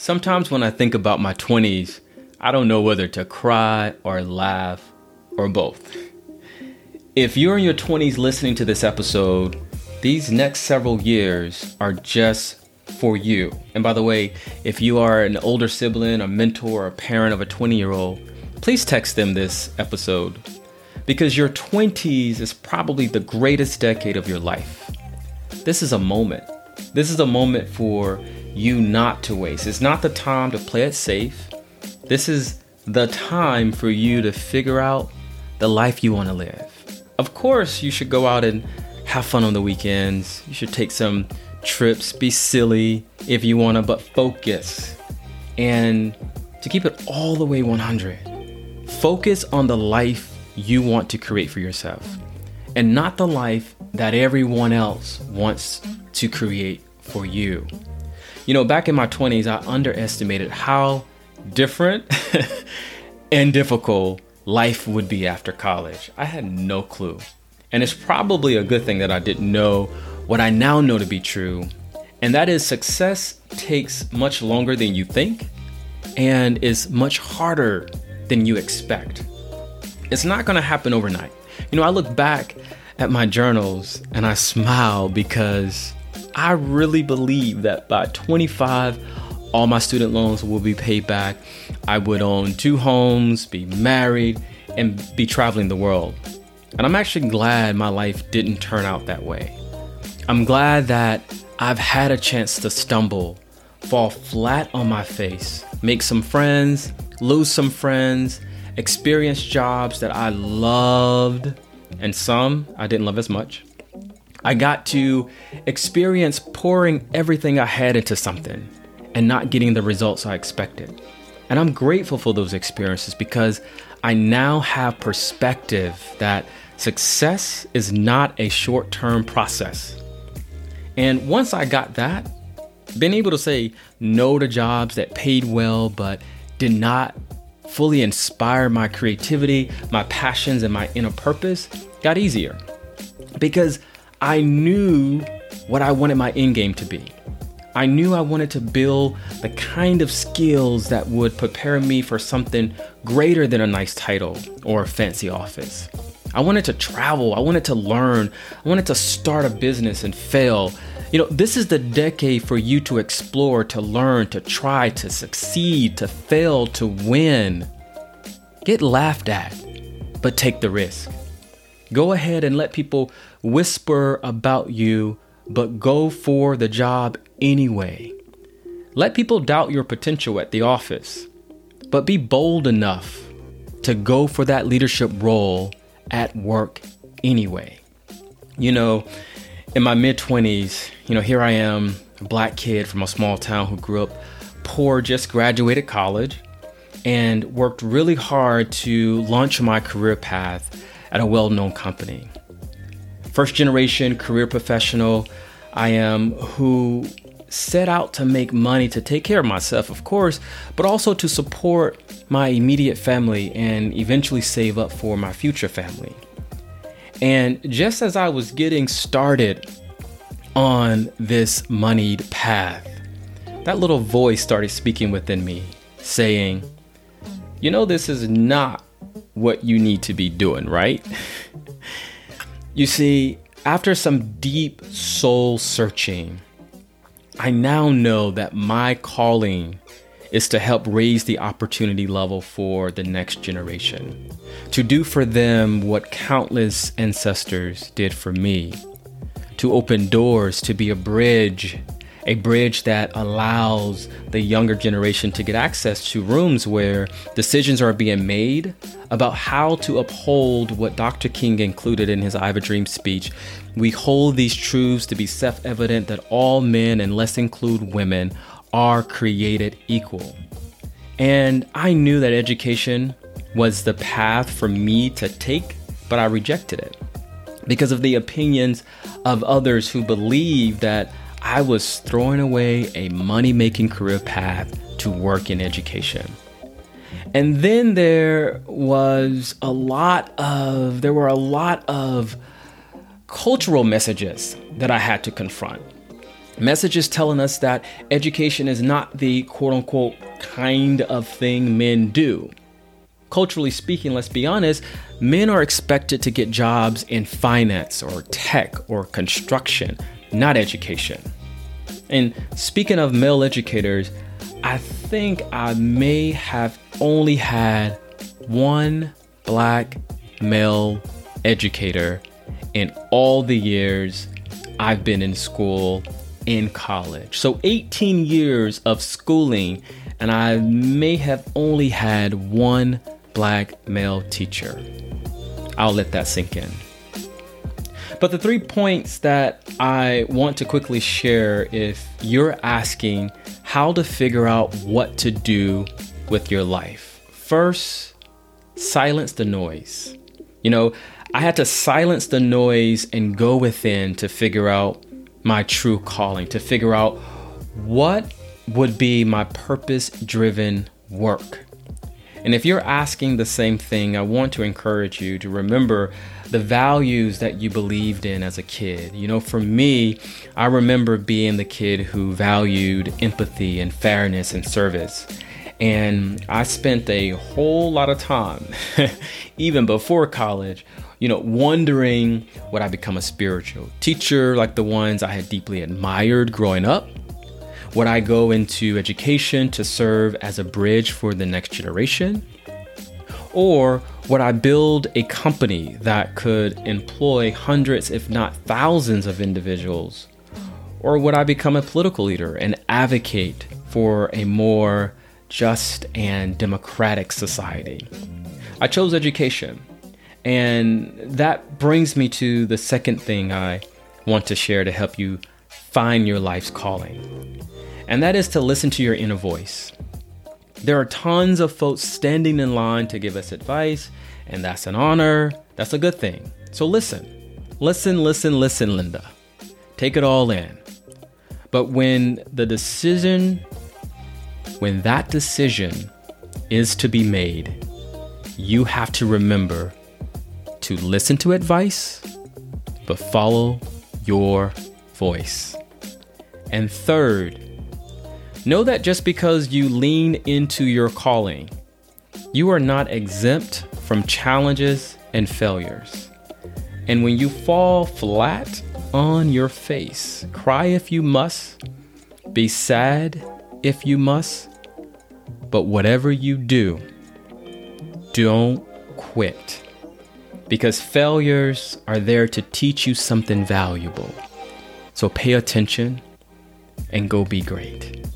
Sometimes when I think about my 20s, I don't know whether to cry or laugh or both. If you're in your 20s listening to this episode, these next several years are just for you. And by the way, if you are an older sibling, a mentor, or a parent of a 20 year old, please text them this episode because your 20s is probably the greatest decade of your life. This is a moment. This is a moment for you not to waste. It's not the time to play it safe. This is the time for you to figure out the life you want to live. Of course, you should go out and have fun on the weekends. You should take some trips, be silly if you want to, but focus. And to keep it all the way 100, focus on the life you want to create for yourself and not the life that everyone else wants to create for you. You know, back in my 20s, I underestimated how different and difficult life would be after college. I had no clue. And it's probably a good thing that I didn't know what I now know to be true, and that is success takes much longer than you think and is much harder than you expect. It's not gonna happen overnight. You know, I look back at my journals and I smile because I really believe that by 25, all my student loans will be paid back. I would own two homes, be married, and be traveling the world. And I'm actually glad my life didn't turn out that way. I'm glad that I've had a chance to stumble, fall flat on my face, make some friends, lose some friends, experience jobs that I loved, and some I didn't love as much. I got to experience pouring everything I had into something and not getting the results I expected. And I'm grateful for those experiences because I now have perspective that success is not a short term process. And once I got that, being able to say no to jobs that paid well but did not fully inspire my creativity, my passions, and my inner purpose got easier. Because I knew what I wanted my end game to be. I knew I wanted to build the kind of skills that would prepare me for something greater than a nice title or a fancy office. I wanted to travel, I wanted to learn, I wanted to start a business and fail. You know, this is the decade for you to explore, to learn, to try, to succeed, to fail, to win. Get laughed at, but take the risk. Go ahead and let people whisper about you, but go for the job anyway. Let people doubt your potential at the office, but be bold enough to go for that leadership role at work anyway. You know, in my mid 20s, you know, here I am, a black kid from a small town who grew up poor, just graduated college, and worked really hard to launch my career path at a well known company. First generation career professional, I am who set out to make money to take care of myself, of course, but also to support my immediate family and eventually save up for my future family. And just as I was getting started on this moneyed path, that little voice started speaking within me, saying, You know, this is not what you need to be doing, right? you see, after some deep soul searching, I now know that my calling is to help raise the opportunity level for the next generation, to do for them what countless ancestors did for me, to open doors, to be a bridge a bridge that allows the younger generation to get access to rooms where decisions are being made about how to uphold what Dr. King included in his I Have a Dream speech. We hold these truths to be self evident that all men, and let's include women, are created equal. And I knew that education was the path for me to take, but I rejected it because of the opinions of others who believe that I was throwing away a money making career path to work in education. And then there was a lot of, there were a lot of cultural messages that I had to confront. Messages telling us that education is not the quote unquote kind of thing men do. Culturally speaking, let's be honest, men are expected to get jobs in finance or tech or construction, not education. And speaking of male educators, I think I may have only had one black male educator in all the years I've been in school in college. So 18 years of schooling, and I may have only had one black male teacher. I'll let that sink in. But the three points that I want to quickly share if you're asking how to figure out what to do with your life. First, silence the noise. You know, I had to silence the noise and go within to figure out my true calling, to figure out what would be my purpose driven work. And if you're asking the same thing, I want to encourage you to remember the values that you believed in as a kid. You know, for me, I remember being the kid who valued empathy and fairness and service. And I spent a whole lot of time, even before college, you know, wondering would I become a spiritual teacher like the ones I had deeply admired growing up? Would I go into education to serve as a bridge for the next generation? Or would I build a company that could employ hundreds, if not thousands, of individuals? Or would I become a political leader and advocate for a more just and democratic society? I chose education. And that brings me to the second thing I want to share to help you find your life's calling and that is to listen to your inner voice. There are tons of folks standing in line to give us advice, and that's an honor. That's a good thing. So listen. Listen, listen, listen, Linda. Take it all in. But when the decision, when that decision is to be made, you have to remember to listen to advice, but follow your voice. And third, Know that just because you lean into your calling, you are not exempt from challenges and failures. And when you fall flat on your face, cry if you must, be sad if you must, but whatever you do, don't quit. Because failures are there to teach you something valuable. So pay attention and go be great.